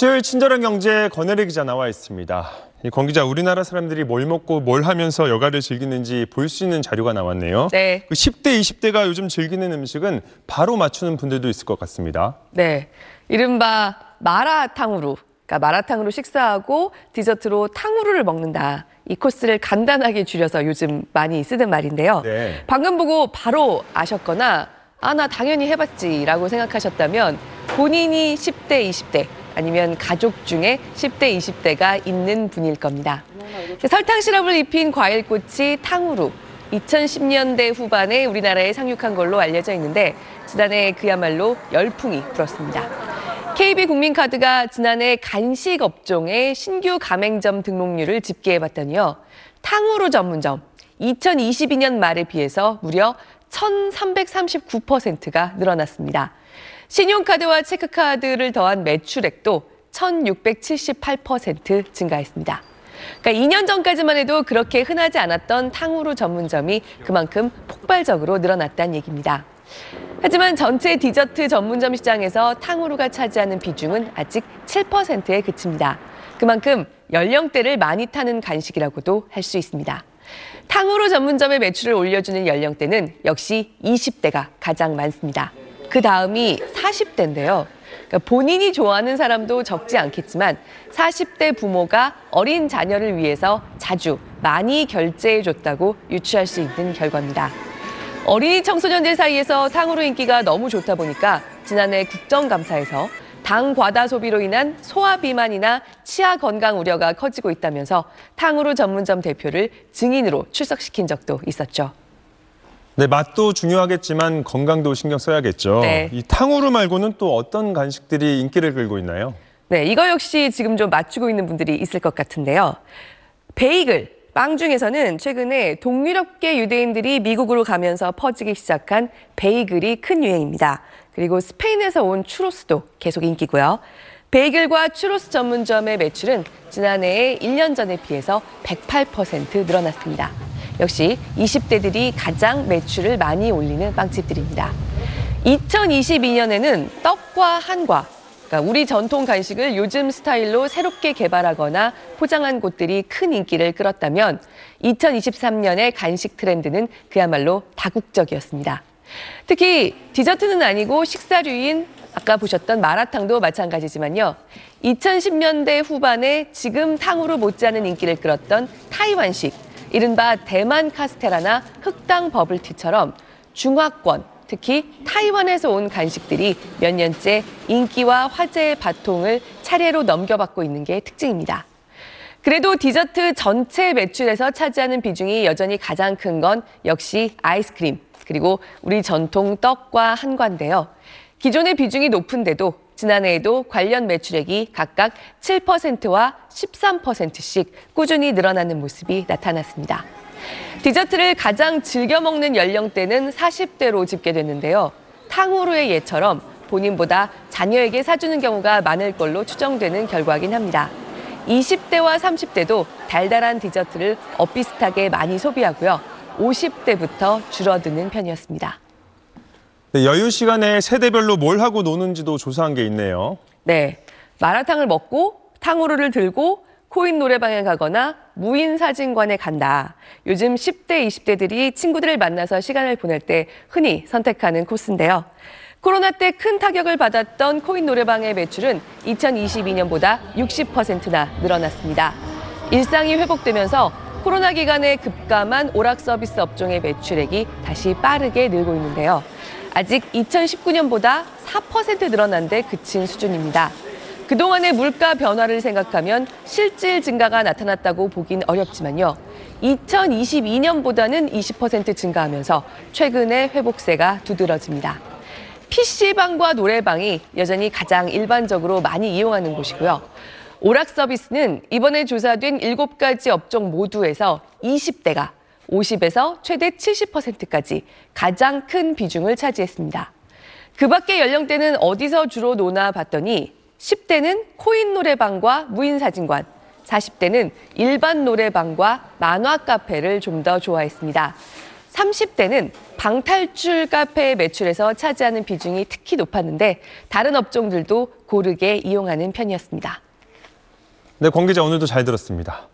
수요일 친절한 경제 권혜리 기자 나와 있습니다. 이권 기자, 우리나라 사람들이 뭘 먹고 뭘 하면서 여가를 즐기는지 볼 수 있는 자료가 나왔네요. 네. 그 10대, 20대가 요즘 즐기는 음식은 바로 맞추는 분들도 있을 것 같습니다. 네. 이른바 마라탕으로, 그러니까 마라탕으로 식사하고 디저트로 탕후루를 먹는다. 이 코스를 간단하게 줄여서 요즘 많이 쓰는 말인데요. 네. 방금 보고 바로 아셨거나 아, 나 당연히 해봤지라고 생각하셨다면 본인이 10대, 20대 아니면 가족 중에 10대, 20대가 있는 분일 겁니다. 설탕 시럽을 입힌 과일꽃이 탕후루. 2010년대 후반에 우리나라에 상륙한 걸로 알려져 있는데 지난해 그야말로 열풍이 불었습니다. KB 국민카드가 지난해 간식 업종의 신규 가맹점 등록률을 집계해 봤더니요. 탕후루 전문점 2022년 말에 비해서 무려 1,339%가 늘어났습니다. 신용카드와 체크카드를 더한 매출액도 1,678% 증가했습니다. 그러니까 2년 전까지만 해도 그렇게 흔하지 않았던 탕후루 전문점이 그만큼 폭발적으로 늘어났다는 얘기입니다. 하지만 전체 디저트 전문점 시장에서 탕후루가 차지하는 비중은 아직 7%에 그칩니다. 그만큼 연령대를 많이 타는 간식이라고도 할 수 있습니다. 탕후루 전문점의 매출을 올려주는 연령대는 역시 20대가 가장 많습니다. 그 다음이 40대인데요. 그러니까 본인이 좋아하는 사람도 적지 않겠지만 40대 부모가 어린 자녀를 위해서 자주 많이 결제해줬다고 유추할 수 있는 결과입니다. 어린이 청소년들 사이에서 탕후루 인기가 너무 좋다 보니까 지난해 국정감사에서 당 과다 소비로 인한 소화 비만이나 치아 건강 우려가 커지고 있다면서 탕후루 전문점 대표를 증인으로 출석시킨 적도 있었죠. 네, 맛도 중요하겠지만 건강도 신경 써야겠죠. 네. 이 탕후루 말고는 또 어떤 간식들이 인기를 끌고 있나요? 네, 이거 역시 지금 좀 맞추고 있는 분들이 있을 것 같은데요. 베이글, 빵 중에서는 최근에 동유럽계 유대인들이 미국으로 가면서 퍼지기 시작한 베이글이 큰 유행입니다. 그리고 스페인에서 온 추로스도 계속 인기고요. 베이글과 추로스 전문점의 매출은 지난해에 1년 전에 비해서 108% 늘어났습니다. 역시 20대들이 가장 매출을 많이 올리는 빵집들입니다. 2022년에는 떡과 한과, 그러니까 우리 전통 간식을 요즘 스타일로 새롭게 개발하거나 포장한 곳들이 큰 인기를 끌었다면 2023년의 간식 트렌드는 그야말로 다국적이었습니다. 특히 디저트는 아니고 식사류인 아까 보셨던 마라탕도 마찬가지지만요. 2010년대 후반에 지금 탕후루 못지않은 인기를 끌었던 타이완식, 이른바 대만 카스테라나 흑당 버블티처럼 중화권, 특히 타이완에서 온 간식들이 몇 년째 인기와 화제의 바통을 차례로 넘겨받고 있는 게 특징입니다. 그래도 디저트 전체 매출에서 차지하는 비중이 여전히 가장 큰 건 역시 아이스크림, 그리고 우리 전통 떡과 한과인데요. 기존의 비중이 높은데도 지난해에도 관련 매출액이 각각 7%와 13%씩 꾸준히 늘어나는 모습이 나타났습니다. 디저트를 가장 즐겨 먹는 연령대는 40대로 집계됐는데요. 탕후루의 예처럼 본인보다 자녀에게 사주는 경우가 많을 걸로 추정되는 결과긴 합니다. 20대와 30대도 달달한 디저트를 엇비슷하게 많이 소비하고요. 50대부터 줄어드는 편이었습니다. 네, 여유 시간에 세대별로 뭘 하고 노는지도 조사한 게 있네요. 네. 마라탕을 먹고 탕후루를 들고 코인 노래방에 가거나 무인 사진관에 간다. 요즘 10대, 20대들이 친구들을 만나서 시간을 보낼 때 흔히 선택하는 코스인데요. 코로나 때 큰 타격을 받았던 코인 노래방의 매출은 2022년보다 60%나 늘어났습니다. 일상이 회복되면서 코로나 기간에 급감한 오락 서비스 업종의 매출액이 다시 빠르게 늘고 있는데요. 아직 2019년보다 4% 늘어난 데 그친 수준입니다. 그동안의 물가 변화를 생각하면 실질 증가가 나타났다고 보긴 어렵지만요. 2022년보다는 20% 증가하면서 최근의 회복세가 두드러집니다. PC방과 노래방이 여전히 가장 일반적으로 많이 이용하는 곳이고요. 오락 서비스는 이번에 조사된 7가지 업종 모두에서 20대가 50에서 최대 70%까지 가장 큰 비중을 차지했습니다. 그 밖의 연령대는 어디서 주로 노나 봤더니 10대는 코인 노래방과 무인 사진관, 40대는 일반 노래방과 만화 카페를 좀 더 좋아했습니다. 30대는 방탈출 카페의 매출에서 차지하는 비중이 특히 높았는데 다른 업종들도 고르게 이용하는 편이었습니다. 네, 권 기자 오늘도 잘 들었습니다.